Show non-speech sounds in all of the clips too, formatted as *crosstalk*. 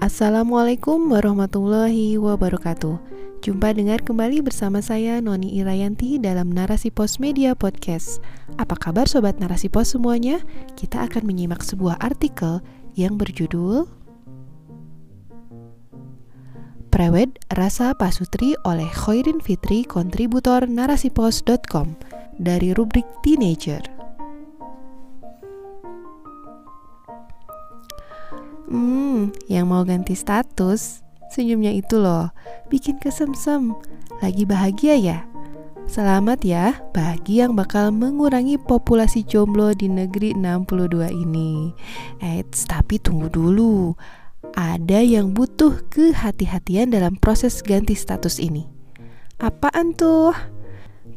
Assalamualaikum warahmatullahi wabarakatuh. Jumpa dengar kembali bersama saya Noni Irayanti dalam Narasi Pos Media Podcast. Apa kabar Sobat Narasi Pos semuanya? Kita akan menyimak sebuah artikel yang berjudul Prewed Rasa Pasutri oleh Khairin Fitri, kontributor narasipos.com dari rubrik Teenager Hmm, yang mau ganti status, senyumnya itu loh, bikin kesemsem. Lagi bahagia ya? Selamat ya, bagi yang bakal mengurangi populasi jomblo di negeri 62 ini. Eits, tapi tunggu dulu. Ada yang butuh kehati-hatian dalam proses ganti status ini. Apaan tuh?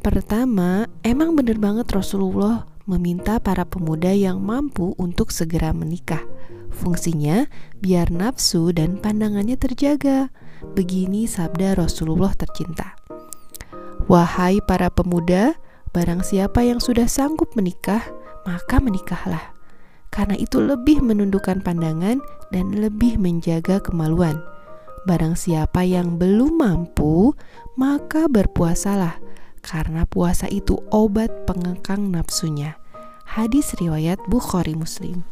Pertama, emang bener banget Rasulullah meminta para pemuda yang mampu untuk segera menikah. Fungsinya biar nafsu dan pandangannya terjaga. Begini sabda Rasulullah tercinta. Wahai para pemuda, barang siapa yang sudah sanggup menikah, maka menikahlah. Karena itu lebih menundukkan pandangan dan lebih menjaga kemaluan. Barang siapa yang belum mampu, maka berpuasalah, karena puasa itu obat pengekang nafsunya. Hadis riwayat Bukhari Muslim.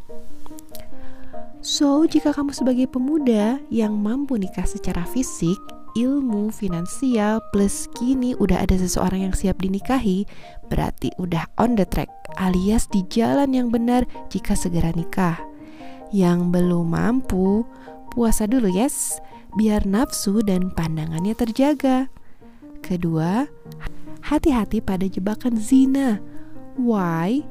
So, jika kamu sebagai pemuda yang mampu nikah secara fisik, ilmu, finansial, plus kini udah ada seseorang yang siap dinikahi, berarti udah on the track alias di jalan yang benar jika segera nikah. Yang belum mampu, puasa dulu yes, biar nafsu dan pandangannya terjaga. Kedua, hati-hati pada jebakan zina. Why?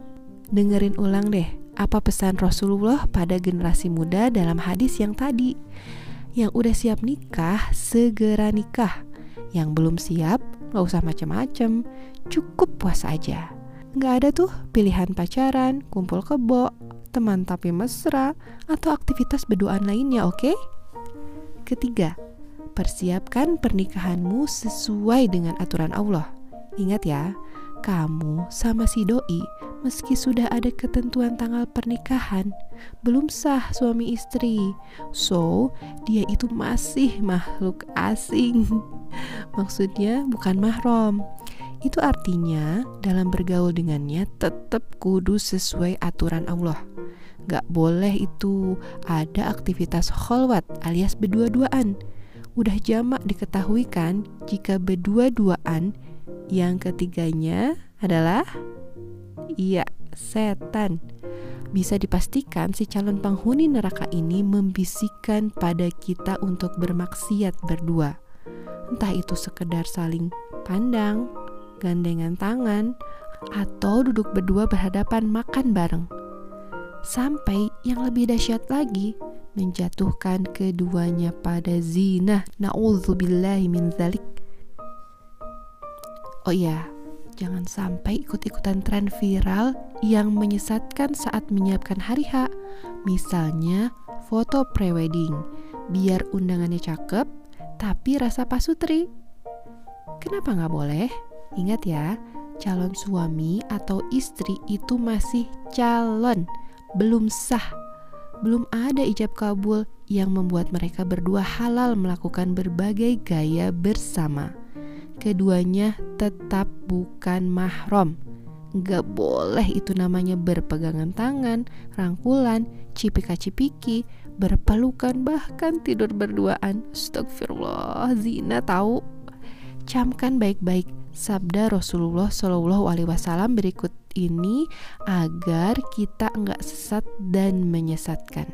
Dengerin ulang deh apa pesan Rasulullah pada generasi muda dalam hadis yang tadi. Yang udah siap nikah, segera nikah. Yang belum siap, gak usah macem-macem, cukup puasa aja. Gak ada tuh pilihan pacaran, kumpul kebo, teman tapi mesra, atau aktivitas berduaan lainnya, oke? Okay? Ketiga, persiapkan pernikahanmu sesuai dengan aturan Allah. Ingat ya, kamu sama si doi meski sudah ada ketentuan tanggal pernikahan, belum sah suami istri. So, dia itu masih makhluk asing. *laughs* Maksudnya bukan mahram. Itu artinya dalam bergaul dengannya tetap kudu sesuai aturan Allah. Gak boleh itu ada aktivitas kholwat alias berdua-duaan. Udah jamak diketahui kan jika berdua-duaan yang ketiganya adalah Iya, setan. Bisa dipastikan si calon penghuni neraka ini membisikkan pada kita untuk bermaksiat berdua. Entah itu sekedar saling pandang, gandengan tangan, atau duduk berdua berhadapan makan bareng. Sampai yang lebih dahsyat lagi, menjatuhkan keduanya pada zina. Na'udzubillahi min zalik. Oh iya, jangan sampai ikut-ikutan tren viral yang menyesatkan saat menyiapkan hari H. Misalnya foto prewedding, biar undangannya cakep, tapi rasa pasutri. Kenapa nggak boleh? Ingat ya, calon suami atau istri itu masih calon, belum sah. Belum ada ijab kabul yang membuat mereka berdua halal melakukan berbagai gaya bersama keduanya tetap bukan mahram. Gak boleh itu namanya berpegangan tangan, rangkulan, cipika-cipiki, berpelukan, bahkan tidur berduaan. Astagfirullah, zina tahu. Camkan baik-baik sabda Rasulullah Shallallahu Alaihi Wasallam berikut ini agar kita enggak sesat dan menyesatkan.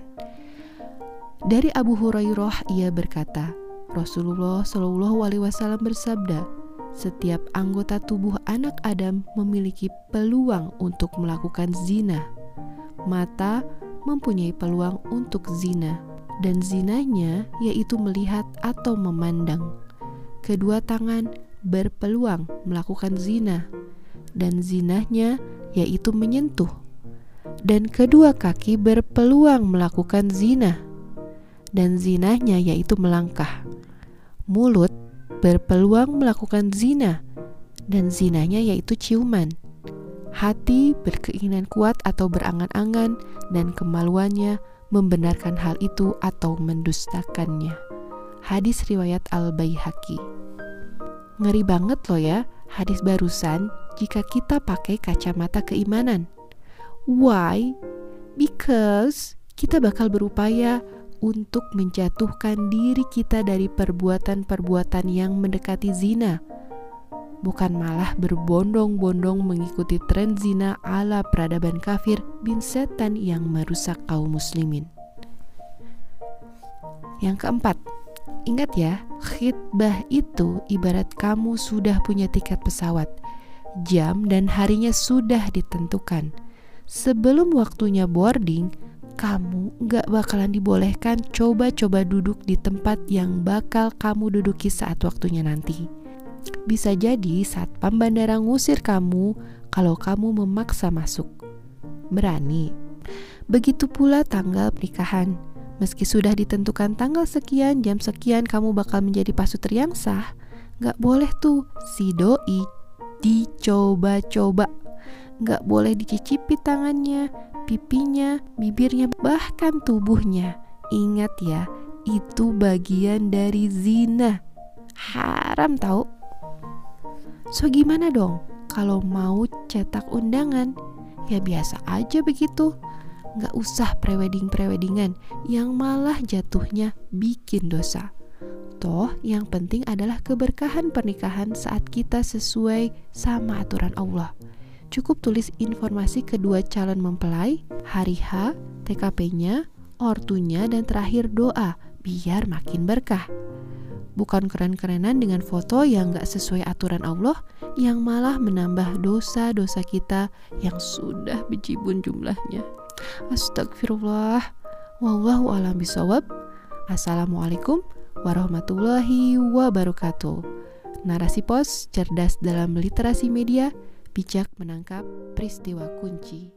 Dari Abu Hurairah ia berkata, Rasulullah Shallallahu Alaihi Wasallam bersabda, setiap anggota tubuh anak Adam memiliki peluang untuk melakukan zina. Mata mempunyai peluang untuk zina, dan zinanya yaitu melihat atau memandang. Kedua tangan berpeluang melakukan zina, dan zinahnya yaitu menyentuh. Dan kedua kaki berpeluang melakukan zina, dan zinahnya yaitu melangkah mulut berpeluang melakukan zina, dan zinanya yaitu ciuman. Hati berkeinginan kuat atau berangan-angan, dan kemaluannya membenarkan hal itu atau mendustakannya. Hadis riwayat Al-Baihaqi. Ngeri banget loh ya hadis barusan jika kita pakai kacamata keimanan. Why? Because kita bakal berupaya untuk menjatuhkan diri kita dari perbuatan-perbuatan yang mendekati zina bukan malah berbondong-bondong mengikuti tren zina ala peradaban kafir bin setan yang merusak kaum muslimin. Yang keempat, ingat ya, khidbah itu ibarat kamu sudah punya tiket pesawat. Jam dan harinya sudah ditentukan. Sebelum waktunya boarding, kamu gak bakalan dibolehkan coba-coba duduk di tempat yang bakal kamu duduki saat waktunya nanti bisa jadi saat bandara ngusir kamu kalau kamu memaksa masuk. Berani. Begitu pula tanggal pernikahan. Meski sudah ditentukan tanggal sekian, jam sekian kamu bakal menjadi pasutri yang sah, gak boleh tuh si doi dicoba-coba. Gak boleh dicicipi tangannya, pipinya, bibirnya, bahkan tubuhnya. Ingat ya, itu bagian dari zina. Haram tau. So gimana dong kalau mau cetak undangan? Ya biasa aja begitu. Nggak usah prewedding-preweddingan yang malah jatuhnya bikin dosa. Toh yang penting adalah keberkahan pernikahan saat kita sesuai sama aturan Allah. Cukup tulis informasi kedua calon mempelai, hari H, TKP-nya, ortunya, dan terakhir doa biar makin berkah bukan keren-kerenan dengan foto yang gak sesuai aturan Allah yang malah menambah dosa-dosa kita yang sudah bejibun jumlahnya. Astagfirullah. Wallahu alam bisawab. Assalamualaikum warahmatullahi wabarakatuh. Narasi pos cerdas dalam literasi media, bijak menangkap peristiwa kunci.